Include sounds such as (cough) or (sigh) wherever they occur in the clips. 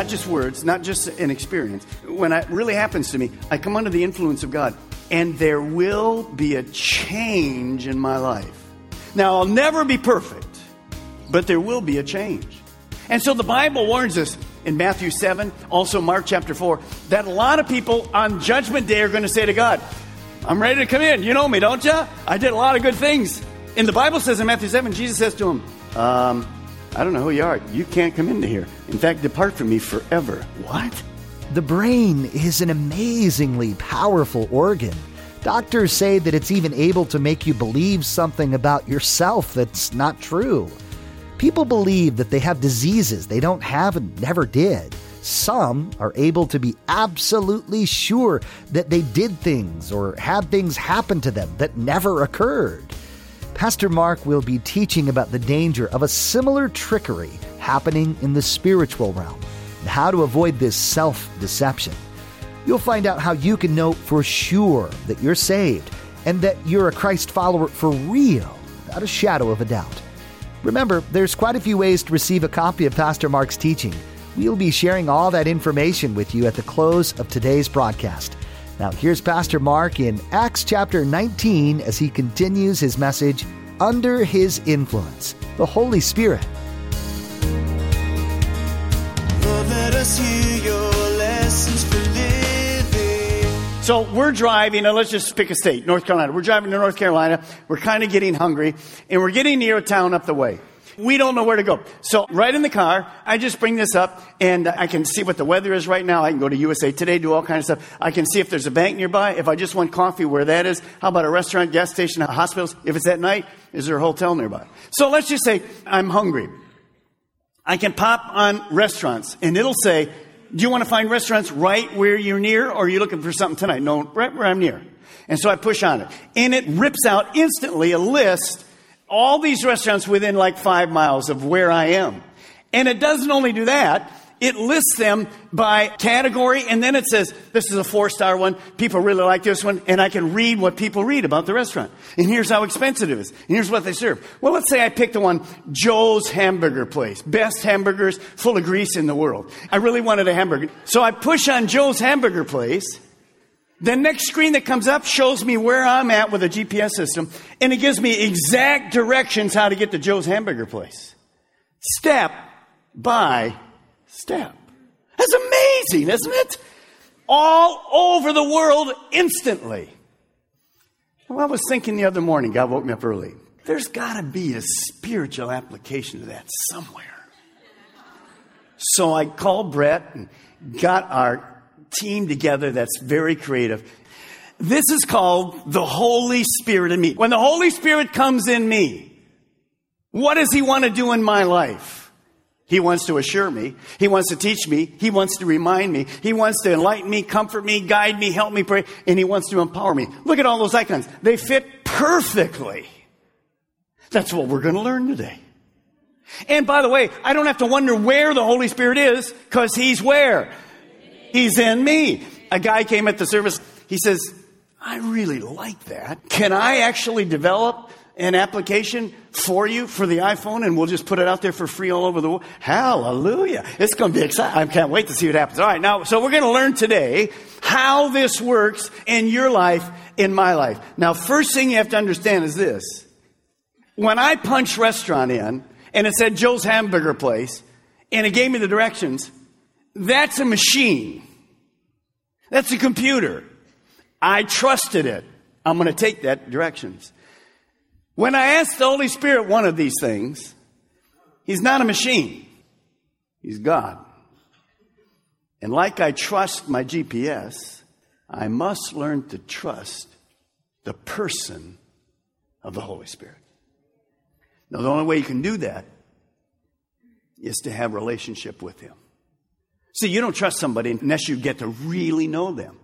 Not just words, not just an experience. When it really happens to me, I come under the influence of God, and there will be a change in my life. Now, I'll never be perfect, but there will be a change. And so the Bible warns us in Matthew 7, also Mark chapter 4, that a lot of people on Judgment Day are going to say to God, I'm ready to come in. You know me, don't you? I did a lot of good things. And the Bible says in Matthew 7, Jesus says to him, um, I don't know who you are. You can't come into here. In fact, depart from me forever. What? The brain is an amazingly powerful organ. Doctors say that it's even able to make you believe something about yourself that's not true. People believe that they have diseases they don't have and never did. Some are able to be absolutely sure that they did things or had things happen to them that never occurred. Pastor Mark will be teaching about the danger of a similar trickery happening in the spiritual realm and how to avoid this self deception. You'll find out how you can know for sure that you're saved and that you're a Christ follower for real, without a shadow of a doubt. Remember, there's quite a few ways to receive a copy of Pastor Mark's teaching. We'll be sharing all that information with you at the close of today's broadcast. Now, here's Pastor Mark in Acts chapter 19 as he continues his message, Under His Influence, the Holy Spirit. Lord, let us hear your lessons for living. So we're driving, and let's just pick a state, North Carolina. We're driving to North Carolina. We're kind of getting hungry, and we're getting near a town up the way. We don't know where to go. So right in the car, I just bring this up, and I can see what the weather is right now. I can go to USA Today, do all kinds of stuff. I can see if there's a bank nearby. If I just want coffee, where that is. How about a restaurant, gas station, hospitals? If it's at night, is there a hotel nearby? So let's just say I'm hungry. I can pop on restaurants and it'll say, do you want to find restaurants right where you're near or are you looking for something tonight? No, right where I'm near. And so I push on it and it rips out instantly a list, all these restaurants within like five miles of where I am. And it doesn't only do that, it lists them by category and then it says, this is a four star one. People really like this one. And I can read what people read about the restaurant. And here's how expensive it is. And here's what they serve. Well, let's say I picked the one, Joe's Hamburger Place. Best hamburgers, full of grease in the world. I really wanted a hamburger. So I push on Joe's Hamburger Place. The next screen that comes up shows me where I'm at with a GPS system. And it gives me exact directions how to get to Joe's Hamburger Place. Step by step. That's amazing, isn't it? All over the world instantly. Well, I was thinking the other morning, God woke me up early. There's got to be a spiritual application to that somewhere. So I called Brett and got our team together that's very creative. This is called the Holy Spirit in me. When the Holy Spirit comes in me, what does He want to do in my life? He wants to assure me. He wants to teach me. He wants to remind me. He wants to enlighten me, comfort me, guide me, help me pray, and He wants to empower me. Look at all those icons. They fit perfectly. That's what we're going to learn today. And by the way, I don't have to wonder where the Holy Spirit is because He's where? He's in me. A guy came at the service. He says, I really like that. Can I actually develop an application for you for the iPhone and we'll just put it out there for free all over the world? Hallelujah. It's going to be exciting. I can't wait to see what happens. All right. Now, so we're going to learn today how this works in your life, in my life. Now, first thing you have to understand is this. When I punch restaurant in and it said Joe's Hamburger Place and it gave me the directions, that's a machine. That's a computer. I trusted it. I'm going to take that directions. When I ask the Holy Spirit one of these things, He's not a machine. He's God. And like I trust my GPS, I must learn to trust the person of the Holy Spirit. Now, the only way you can do that is to have relationship with Him. See, you don't trust somebody unless you get to really know them.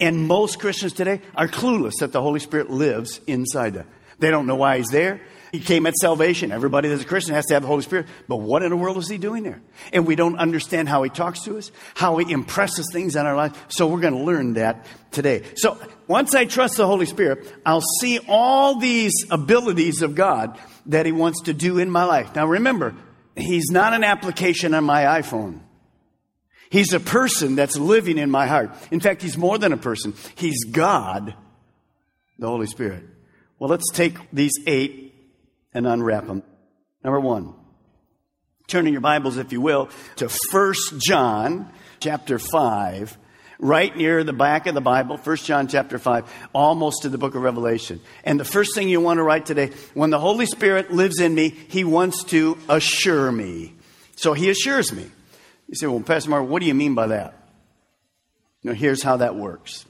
And most Christians today are clueless that the Holy Spirit lives inside them. They don't know why He's there. He came at salvation. Everybody that's a Christian has to have the Holy Spirit. But what in the world is He doing there? And we don't understand how He talks to us, how He impresses things on our life. So we're going to learn that today. So once I trust the Holy Spirit, I'll see all these abilities of God that He wants to do in my life. Now remember, He's not an application on my iPhone. He's a person that's living in my heart. In fact, He's more than a person. He's God, the Holy Spirit. Well, let's take these eight and unwrap them. Number one, turn in your Bibles, if you will, to 1 John chapter 5, right near the back of the Bible, 1 John chapter 5, almost to the book of Revelation. And the first thing you want to write today, when the Holy Spirit lives in me, He wants to assure me. So He assures me. You say, well, Pastor Mark, what do you mean by that? Now, here's how that works.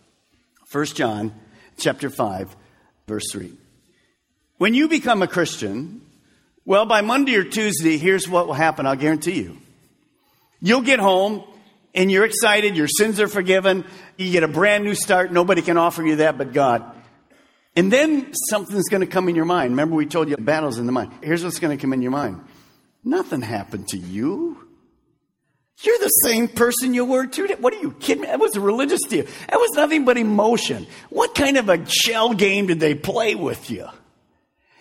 1 John chapter 5, verse 3. When you become a Christian, well, by Monday or Tuesday, here's what will happen, I'll guarantee you. You'll get home and you're excited, your sins are forgiven, you get a brand new start, nobody can offer you that but God. And then something's going to come in your mind. Remember, we told you battles in the mind. Here's what's going to come in your mind nothing happened to you. You're the same person you were two days. What are you kidding me? That was religious deal. That was nothing but emotion. What kind of a shell game did they play with you?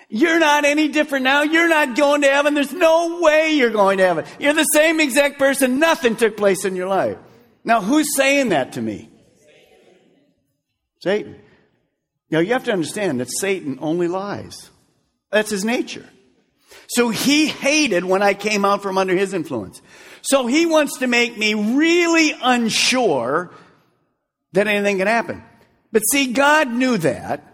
You're not any different now. You're not going to heaven. There's no way you're going to heaven. You're the same exact person. Nothing took place in your life. Now, who's saying that to me? Satan. Now, you have to understand that Satan only lies. That's his nature. So he hated when I came out from under his influence. So he wants to make me really unsure that anything can happen. But see, God knew that.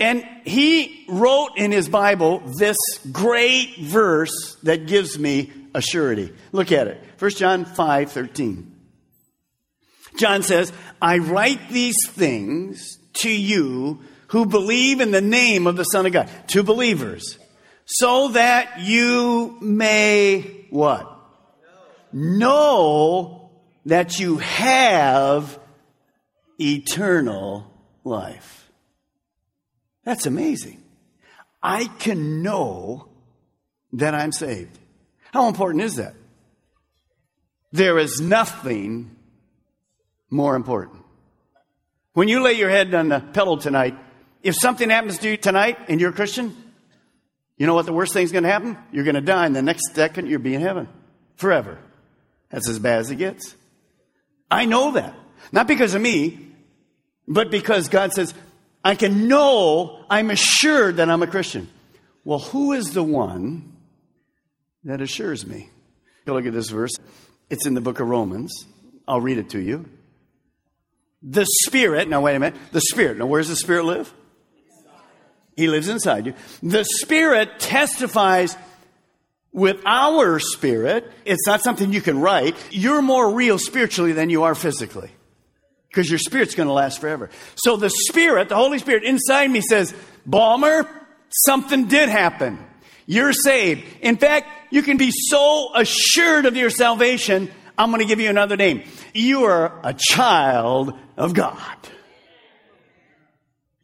And he wrote in his Bible this great verse that gives me a surety. Look at it. 1 John 5 13. John says, I write these things to you who believe in the name of the Son of God, to believers, so that you may what? Know that you have eternal life. That's amazing. I can know that I'm saved. How important is that? There is nothing more important. When you lay your head on the pillow tonight, if something happens to you tonight and you're a Christian, you know what the worst thing's going to happen? You're going to die, and the next second you'll be in heaven forever. That's as bad as it gets. I know that. Not because of me, but because God says, I can know, I'm assured that I'm a Christian. Well, who is the one that assures me? You Look at this verse. It's in the book of Romans. I'll read it to you. The Spirit, now wait a minute. The Spirit, now where does the Spirit live? He lives inside you. The Spirit testifies with our spirit. It's not something you can write. You're more real spiritually than you are physically because your spirit's going to last forever. So the Spirit, the Holy Spirit inside me says, Balmer, something did happen. You're saved. In fact, you can be so assured of your salvation. I'm going to give you another name. You are a child of God.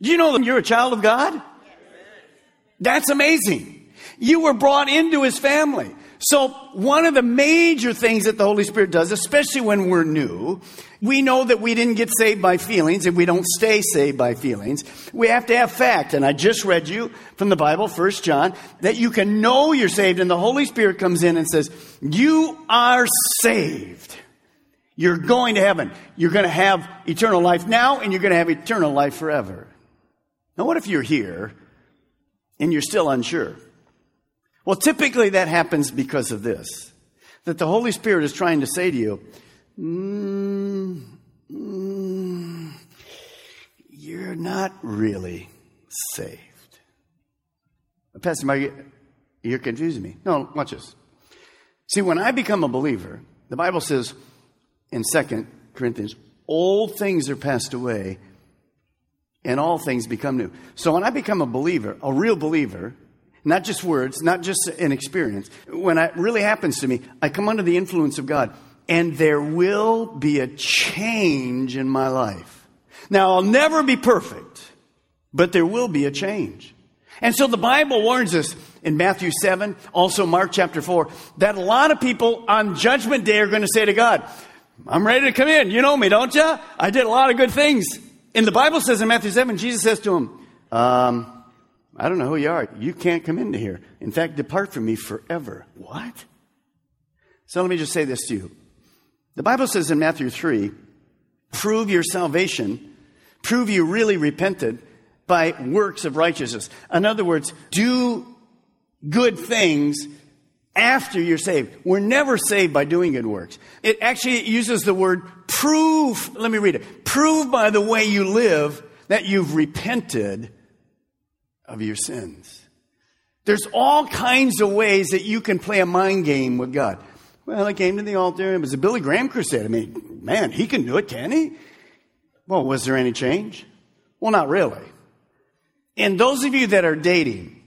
Do you know that you're a child of God? That's amazing. You were brought into his family. So one of the major things that the Holy Spirit does, especially when we're new, we know that we didn't get saved by feelings and we don't stay saved by feelings. We have to have fact. And I just read you from the Bible, First John, that you can know you're saved and the Holy Spirit comes in and says, you are saved. You're going to heaven. You're going to have eternal life now and you're going to have eternal life forever. Now, what if you're here and you're still unsure? Well, typically that happens because of this that the Holy Spirit is trying to say to you, mm, mm, you're not really saved. Pastor Mike, you're confusing me. No, watch this. See, when I become a believer, the Bible says, in 2 Corinthians, all things are passed away and all things become new. So when I become a believer, a real believer, not just words, not just an experience, when it really happens to me, I come under the influence of God and there will be a change in my life. Now I'll never be perfect, but there will be a change. And so the Bible warns us in Matthew 7, also Mark chapter 4, that a lot of people on judgment day are going to say to God, I'm ready to come in. You know me, don't you? I did a lot of good things. And the Bible says in Matthew 7, Jesus says to him, um, I don't know who you are. You can't come into here. In fact, depart from me forever. What? So let me just say this to you. The Bible says in Matthew 3, prove your salvation, prove you really repented by works of righteousness. In other words, do good things after you're saved. We're never saved by doing good works. It actually uses the word prove. Let me read it. Prove by the way you live that you've repented of your sins. There's all kinds of ways that you can play a mind game with God. Well, I came to the altar. It was a Billy Graham crusade. I mean, man, he can do it, can he? Well, was there any change? Well, not really. And those of you that are dating,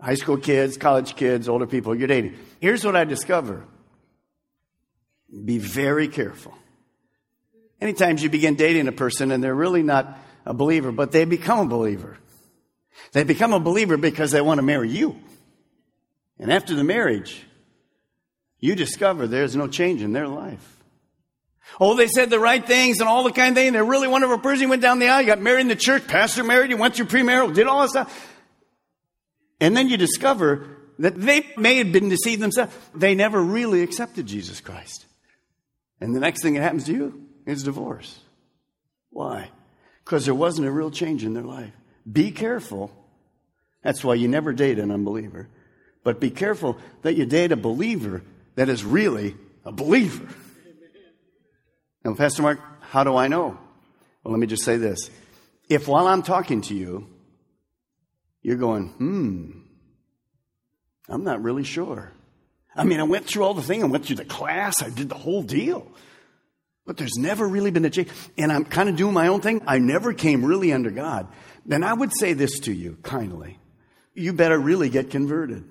high school kids, college kids, older people, you're dating. Here's what I discover. Be very careful. Anytime you begin dating a person and they're really not a believer, but they become a believer. They become a believer because they want to marry you. And after the marriage, you discover there's no change in their life. Oh, they said the right things and all the kind of thing. They're really wonderful person. You went down the aisle, you got married in the church, pastor married, you went through premarital, did all this stuff. And then you discover that they may have been deceived themselves. They never really accepted Jesus Christ. And the next thing that happens to you is divorce. Why? Because there wasn't a real change in their life. Be careful. That's why you never date an unbeliever. But be careful that you date a believer that is really a believer. Now, Pastor Mark, how do I know? Well, let me just say this. If while I'm talking to you, you're going, hmm, I'm not really sure. I mean, I went through all the thing. I went through the class. I did the whole deal. But there's never really been a change. And I'm kind of doing my own thing. I never came really under God. Then I would say this to you kindly. You better really get converted.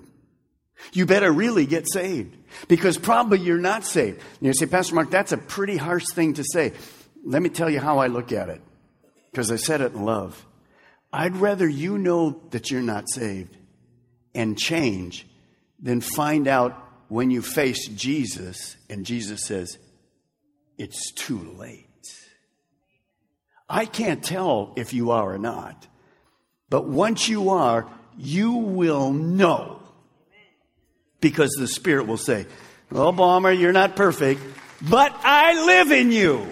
You better really get saved. Because probably you're not saved. You say, Pastor Mark, that's a pretty harsh thing to say. Let me tell you how I look at it. Because I said it in love. I'd rather you know that you're not saved and change than find out when you face Jesus and Jesus says, It's too late. I can't tell if you are or not, but once you are, you will know because the Spirit will say, Oh, Balmer, you're not perfect, but I live in you.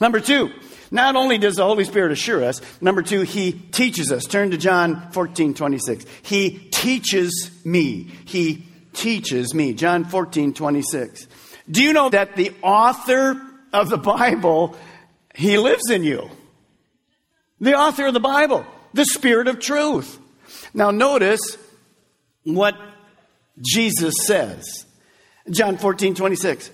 Number two, not only does the Holy Spirit assure us, number two, He teaches us. Turn to John 14, 26. He teaches me. He teaches me. John 14, 26. Do you know that the author of the Bible, He lives in you? The author of the Bible, the Spirit of truth. Now notice what Jesus says. John 14, 26.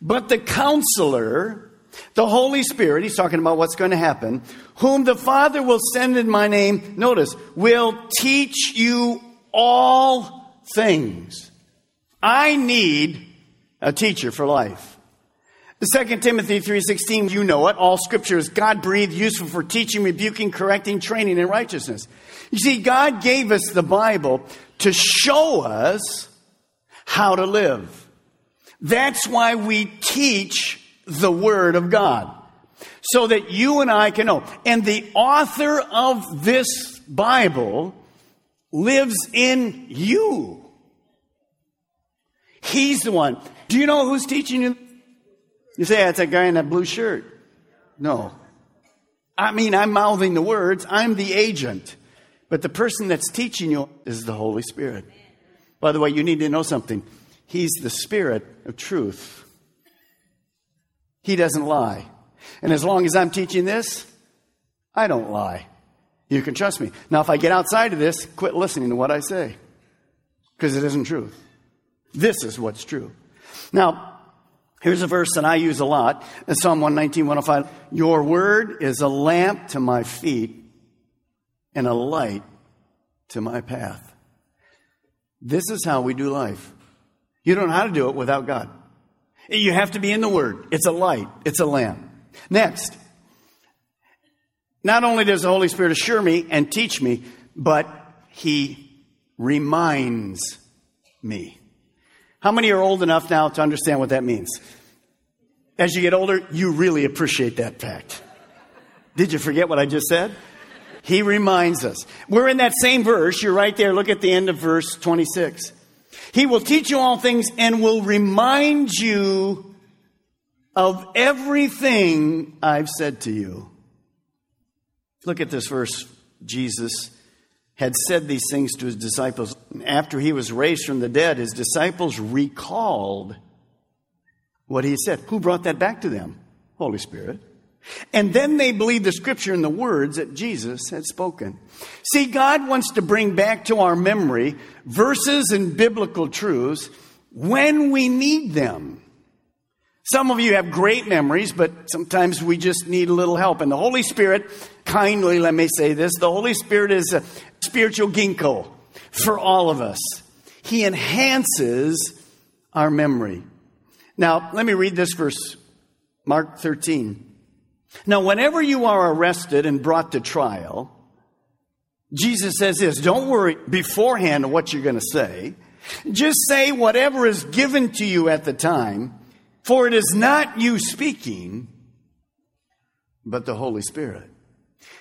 But the counselor, the Holy Spirit, he's talking about what's going to happen, whom the Father will send in my name, notice, will teach you all things. I need a teacher for life. The 2 Timothy 3.16, you know it. All scripture is God-breathed, useful for teaching, rebuking, correcting, training in righteousness. You see, God gave us the Bible to show us how to live. That's why we teach the Word of God. So that you and I can know. And the author of this Bible lives in you. He's the one. Do you know who's teaching you? You say, that's that guy in that blue shirt. No. I mean, I'm mouthing the words. I'm the agent. But the person that's teaching you is the Holy Spirit. By the way, you need to know something. He's the Spirit of truth. He doesn't lie. And as long as I'm teaching this, I don't lie. You can trust me. Now, if I get outside of this, quit listening to what I say. Because it isn't truth. This is what's true. Now, Here's a verse that I use a lot. It's Psalm 119, 105. Your word is a lamp to my feet and a light to my path. This is how we do life. You don't know how to do it without God. You have to be in the Word. It's a light, it's a lamp. Next, not only does the Holy Spirit assure me and teach me, but He reminds me. How many are old enough now to understand what that means? As you get older, you really appreciate that fact. Did you forget what I just said? He reminds us. We're in that same verse. You're right there. Look at the end of verse 26. He will teach you all things and will remind you of everything I've said to you. Look at this verse. Jesus had said these things to his disciples. After he was raised from the dead, his disciples recalled what he said. Who brought that back to them? Holy Spirit. And then they believed the scripture and the words that Jesus had spoken. See, God wants to bring back to our memory verses and biblical truths when we need them. Some of you have great memories, but sometimes we just need a little help. And the Holy Spirit, kindly let me say this, the Holy Spirit is spiritual ginkgo for all of us. He enhances our memory. Now, let me read this verse, Mark 13. Now, whenever you are arrested and brought to trial, Jesus says this don't worry beforehand what you're going to say. Just say whatever is given to you at the time, for it is not you speaking, but the Holy Spirit.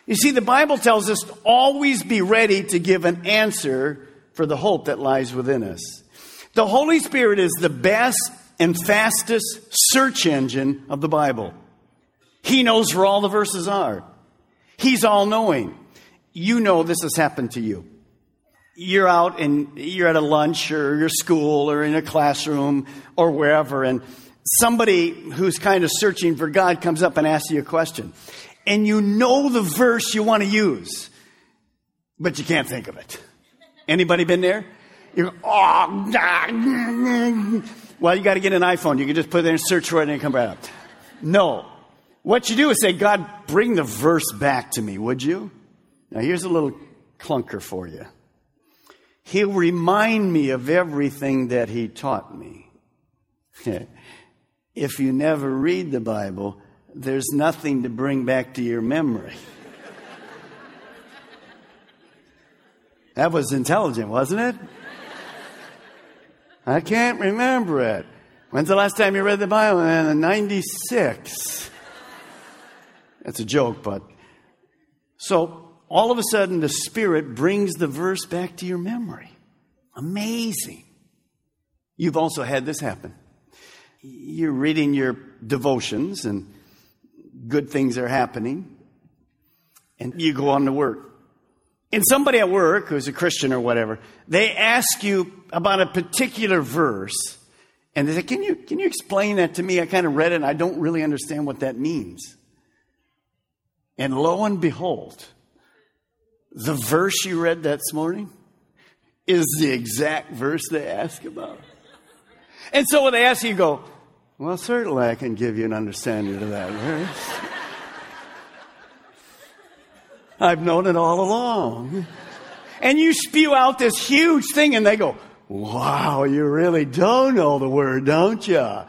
You see, the Bible tells us to always be ready to give an answer for the hope that lies within us. The Holy Spirit is the best and fastest search engine of the Bible. He knows where all the verses are. He's all knowing. You know this has happened to you. You're out and you're at a lunch or your school or in a classroom or wherever, and somebody who's kind of searching for God comes up and asks you a question. And you know the verse you want to use, but you can't think of it. Anybody been there? You go, oh, well, you got to get an iPhone. You can just put it there and search for it and it come right up. No. What you do is say, God, bring the verse back to me, would you? Now, here's a little clunker for you. He'll remind me of everything that he taught me. (laughs) if you never read the Bible, there's nothing to bring back to your memory. that was intelligent, wasn't it? I can't remember it. When's the last time you read the Bible? In 96. That's a joke, but. So all of a sudden, the Spirit brings the verse back to your memory. Amazing. You've also had this happen. You're reading your devotions and good things are happening, and you go on to work. And somebody at work who's a Christian or whatever, they ask you about a particular verse, and they say, Can you, can you explain that to me? I kind of read it and I don't really understand what that means. And lo and behold, the verse you read that morning is the exact verse they ask about. And so when they ask you, you go, Well, certainly I can give you an understanding of that verse. I've known it all along. And you spew out this huge thing, and they go, Wow, you really don't know the word, don't you?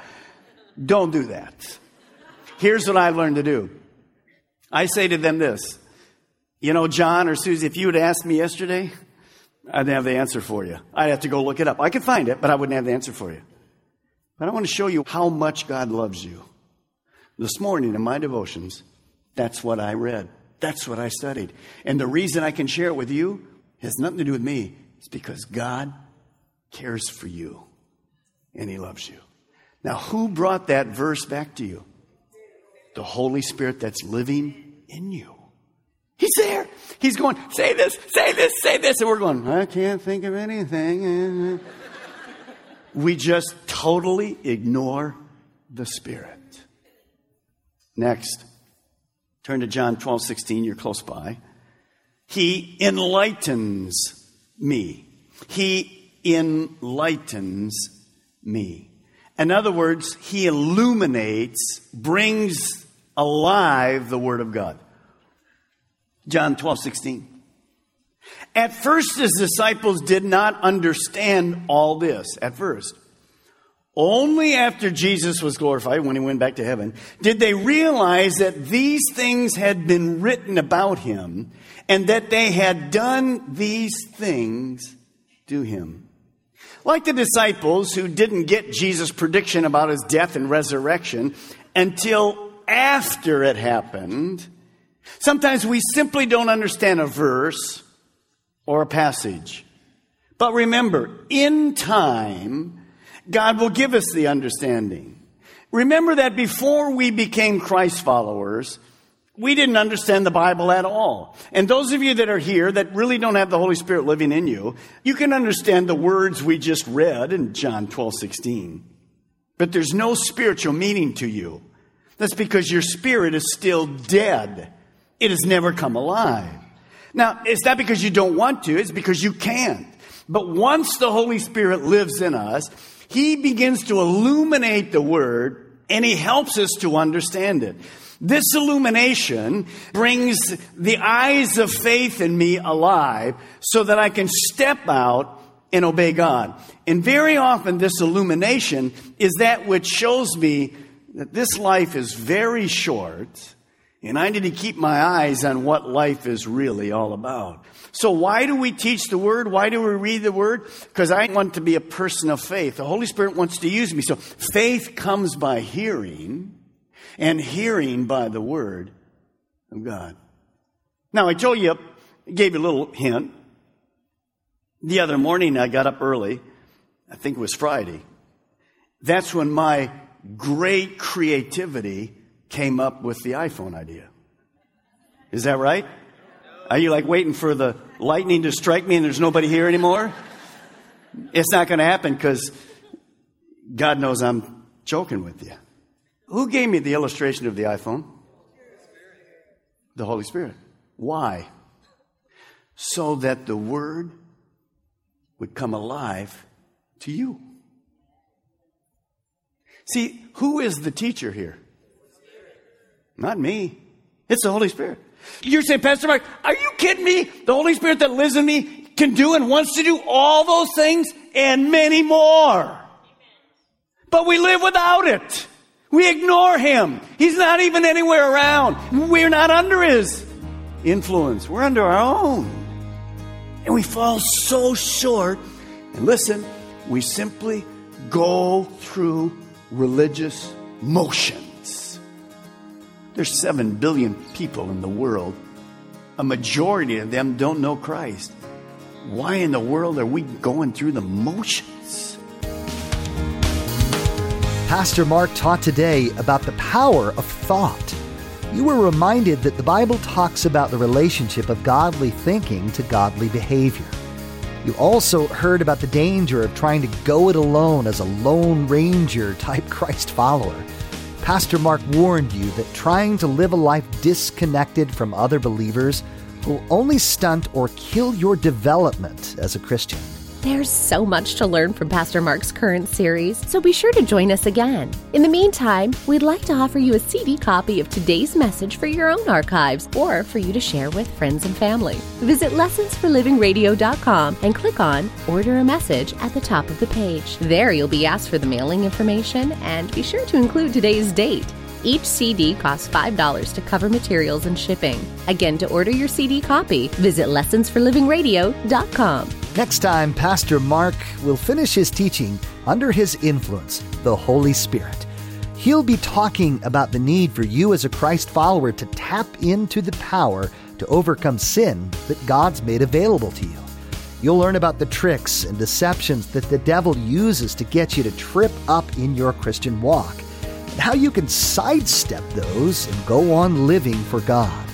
Don't do that. Here's what I learned to do I say to them this You know, John or Susie, if you had asked me yesterday, I didn't have the answer for you. I'd have to go look it up. I could find it, but I wouldn't have the answer for you. But I want to show you how much God loves you. This morning in my devotions, that's what I read. That's what I studied. And the reason I can share it with you has nothing to do with me. It's because God cares for you and He loves you. Now, who brought that verse back to you? the Holy Spirit that's living in you. He's there. He's going, say this, say this, say this. And we're going, I can't think of anything. we just totally ignore the Spirit. Next, turn to John 12, 16. You're close by. He enlightens me. He enlightens me. In other words, he illuminates, brings alive the Word of God. John 12, 16. At first, his disciples did not understand all this at first. Only after Jesus was glorified, when he went back to heaven, did they realize that these things had been written about him and that they had done these things to him. Like the disciples who didn't get Jesus' prediction about his death and resurrection until after it happened, sometimes we simply don't understand a verse or a passage. But remember, in time, God will give us the understanding. Remember that before we became Christ followers, we didn't understand the Bible at all. And those of you that are here that really don't have the Holy Spirit living in you, you can understand the words we just read in John 12, 16. But there's no spiritual meaning to you. That's because your spirit is still dead. It has never come alive. Now, it's not because you don't want to, it's because you can't. But once the Holy Spirit lives in us, He begins to illuminate the Word and He helps us to understand it. This illumination brings the eyes of faith in me alive so that I can step out and obey God. And very often, this illumination is that which shows me that this life is very short and I need to keep my eyes on what life is really all about. So why do we teach the Word? Why do we read the Word? Because I want to be a person of faith. The Holy Spirit wants to use me. So faith comes by hearing and hearing by the word of God. Now, I told you, gave you a little hint. The other morning, I got up early. I think it was Friday. That's when my great creativity came up with the iPhone idea. Is that right? Are you like waiting for the lightning to strike me and there's nobody here anymore? It's not going to happen because God knows I'm joking with you. Who gave me the illustration of the iPhone? The Holy Spirit. Why? So that the Word would come alive to you. See, who is the teacher here? Not me. It's the Holy Spirit. You're saying, Pastor Mark, are you kidding me? The Holy Spirit that lives in me can do and wants to do all those things and many more. But we live without it. We ignore him. He's not even anywhere around. We're not under his influence. We're under our own. And we fall so short. And listen, we simply go through religious motions. There's 7 billion people in the world. A majority of them don't know Christ. Why in the world are we going through the motions? Pastor Mark taught today about the power of thought. You were reminded that the Bible talks about the relationship of godly thinking to godly behavior. You also heard about the danger of trying to go it alone as a Lone Ranger type (laughs) Christ follower. Pastor Mark warned you that trying to live a life disconnected from other believers will only stunt or kill your development as a Christian. There's so much to learn from Pastor Mark's current series, so be sure to join us again. In the meantime, we'd like to offer you a CD copy of today's message for your own archives or for you to share with friends and family. Visit lessonsforlivingradio.com and click on Order a Message at the top of the page. There you'll be asked for the mailing information and be sure to include today's date. Each CD costs $5 to cover materials and shipping. Again, to order your CD copy, visit lessonsforlivingradio.com. Next time, Pastor Mark will finish his teaching under his influence, the Holy Spirit. He'll be talking about the need for you as a Christ follower to tap into the power to overcome sin that God's made available to you. You'll learn about the tricks and deceptions that the devil uses to get you to trip up in your Christian walk, how you can sidestep those and go on living for God.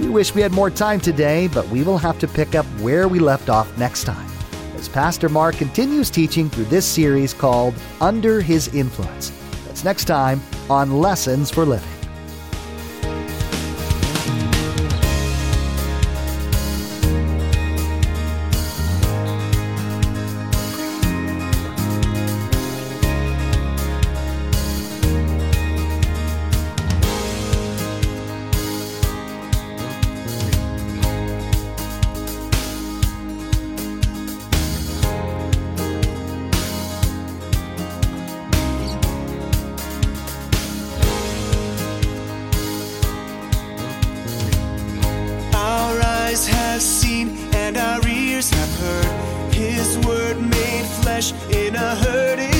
We wish we had more time today, but we will have to pick up where we left off next time as Pastor Mark continues teaching through this series called Under His Influence. That's next time on Lessons for Living. In a hurting